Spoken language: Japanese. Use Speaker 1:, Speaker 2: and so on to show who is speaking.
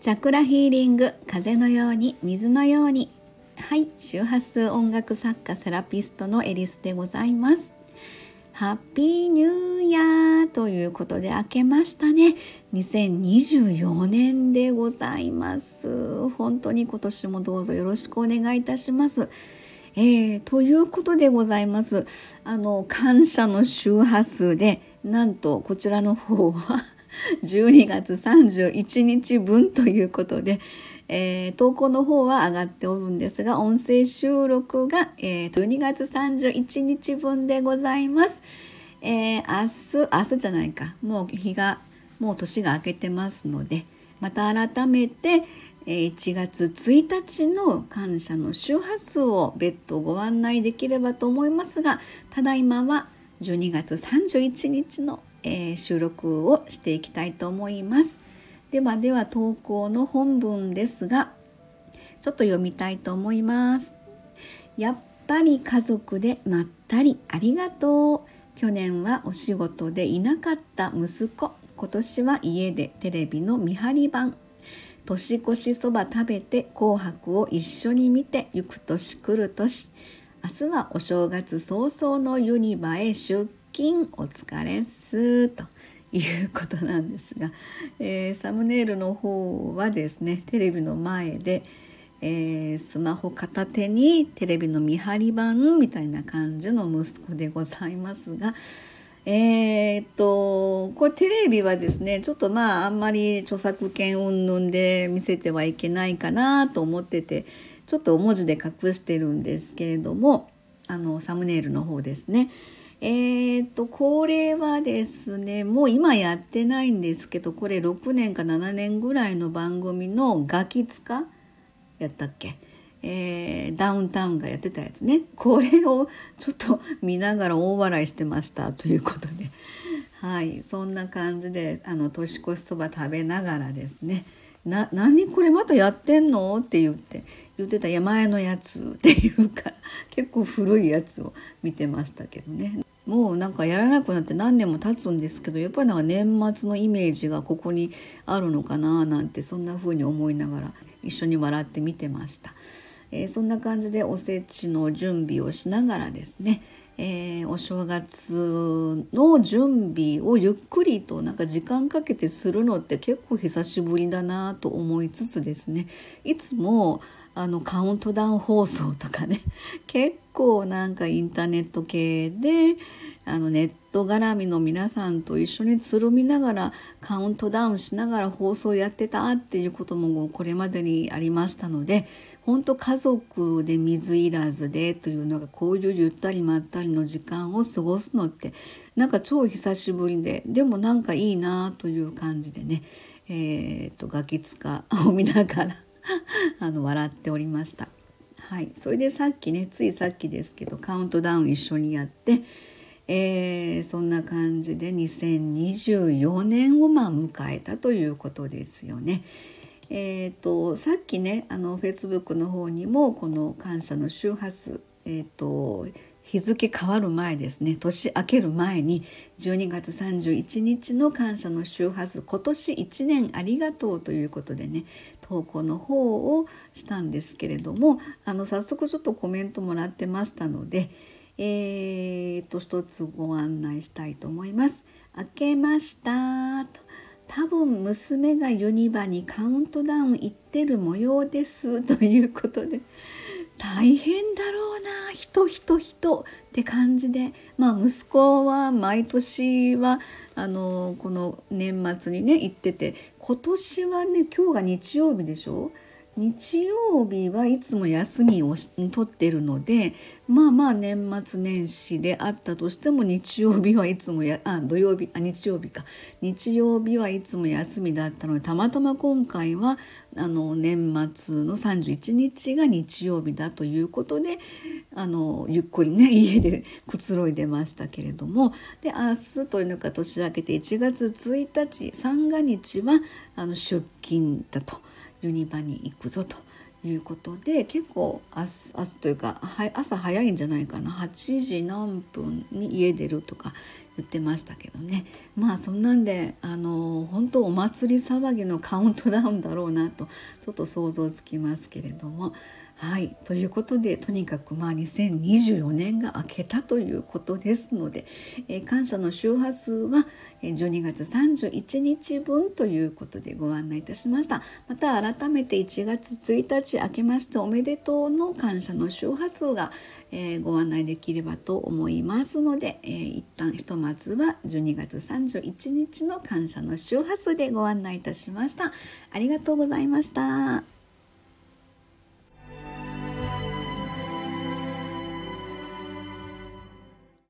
Speaker 1: チャクラヒーリング風のように水のように。はい周波数音楽作家セラピストのエリスでございます。ハッピーニューイヤーということで明けましたね。2024年でございます。本当に今年もどうぞよろしくお願いいたします。えー、ということでございます。あの感謝の周波数でなんとこちらの方は12月31日分ということで、えー、投稿の方は上がっておるんですが音声収録が、えー、12月31日分でございます。えー、明日明日じゃないかもう日がもう年が明けてますのでまた改めて1月1日の感謝の周波数を別途ご案内できればと思いますがただいまは12月31日のえー、収録をしていきたいと思います。ではでは投稿の本文ですがちょっと読みたいと思います。やっぱり家族でまったりありがとう。去年はお仕事でいなかった息子。今年は家でテレビの見張り番。年越しそば食べて紅白を一緒に見てゆく年来る年。明日はお正月早々のユニバへ出勤お疲れっすということなんですが、えー、サムネイルの方はですねテレビの前で、えー、スマホ片手にテレビの見張り版みたいな感じの息子でございますが。えー、っとこれテレビはですねちょっとまああんまり著作権云々で見せてはいけないかなと思っててちょっと文字で隠してるんですけれどもあのサムネイルの方ですね。えーと、これはですねもう今やってないんですけどこれ6年か7年ぐらいの番組のガキ使やったっけ、えー、ダウンタウンがやってたやつね。これをちょっと見ながら大笑いしてましたということで。はいそんな感じであの年越しそば食べながらですね。な何これまたやってんの？って言って言ってた「いや前のやつ」っていうか結構古いやつを見てましたけどね。もうなんかやらなくなって何年も経つんですけどやっぱりなんか年末のイメージがここにあるのかななんてそんな風に思いながら一緒に笑って見てました。えー、そんな感じでおせちの準備をしながらですね、えー、お正月の準備をゆっくりとなんか時間かけてするのって結構久しぶりだなと思いつつですねいつもあのカウントダウン放送とかね 結構なんかインターネット系であのネット絡みの皆さんと一緒につるみながらカウントダウンしながら放送やってたっていうこともこれまでにありましたので本当家族で水いらずでというのがこういうゆったりまったりの時間を過ごすのってなんか超久しぶりででもなんかいいなという感じでねえー、っとガキ使を見ながら あの笑っておりました。はい、それでさっきねついさっきですけどカウントダウン一緒にやって、えー、そんな感じで2024年をまあ迎えたということですよね。えーと、さっきねあのフェイスブックの方にもこの感謝の周波数、えーと日付変わる前ですね年明ける前に12月31日の感謝の周波数今年1年ありがとうということでね投稿の方をしたんですけれどもあの早速ちょっとコメントもらってましたのでえー、と一つご案内したいと思います。明けました。と多分娘がユニバにカウントダウン行ってる模様です。ということで大変だろうな人人人って感じで。まあ息子は毎年はあのこの年末にね行ってて。今年はね今日が日曜日でしょ？日曜日はいつも休みを取ってるのでまあまあ年末年始であったとしても日曜日はいつもやあ土曜日あ日曜日か日曜日はいつも休みだったのでたまたま今回はあの年末の31日が日曜日だということであのゆっくりね 家でくつろいでましたけれどもで明日というのか年明けて1月1日三が日はあの出勤だと。ユニバに行くぞということで結構明日というか朝早いんじゃないかな。8時何分に家出るとか言ってましたけどね。まあそんなんであの本当お祭り騒ぎのカウントダウンだろうなとちょっと想像つきますけれども。はい。ということでとにかくまあ2024年が明けたということですので、えー、感謝の周波数は12月31日分ということでご案内いたしました。また改めて1月1日明けましておめでとうの感謝の周波数が、えー、ご案内できればと思いますので、えー、一旦ひとまずは12月31日の感謝の周波数でご案内いたしました。ありがとうございました。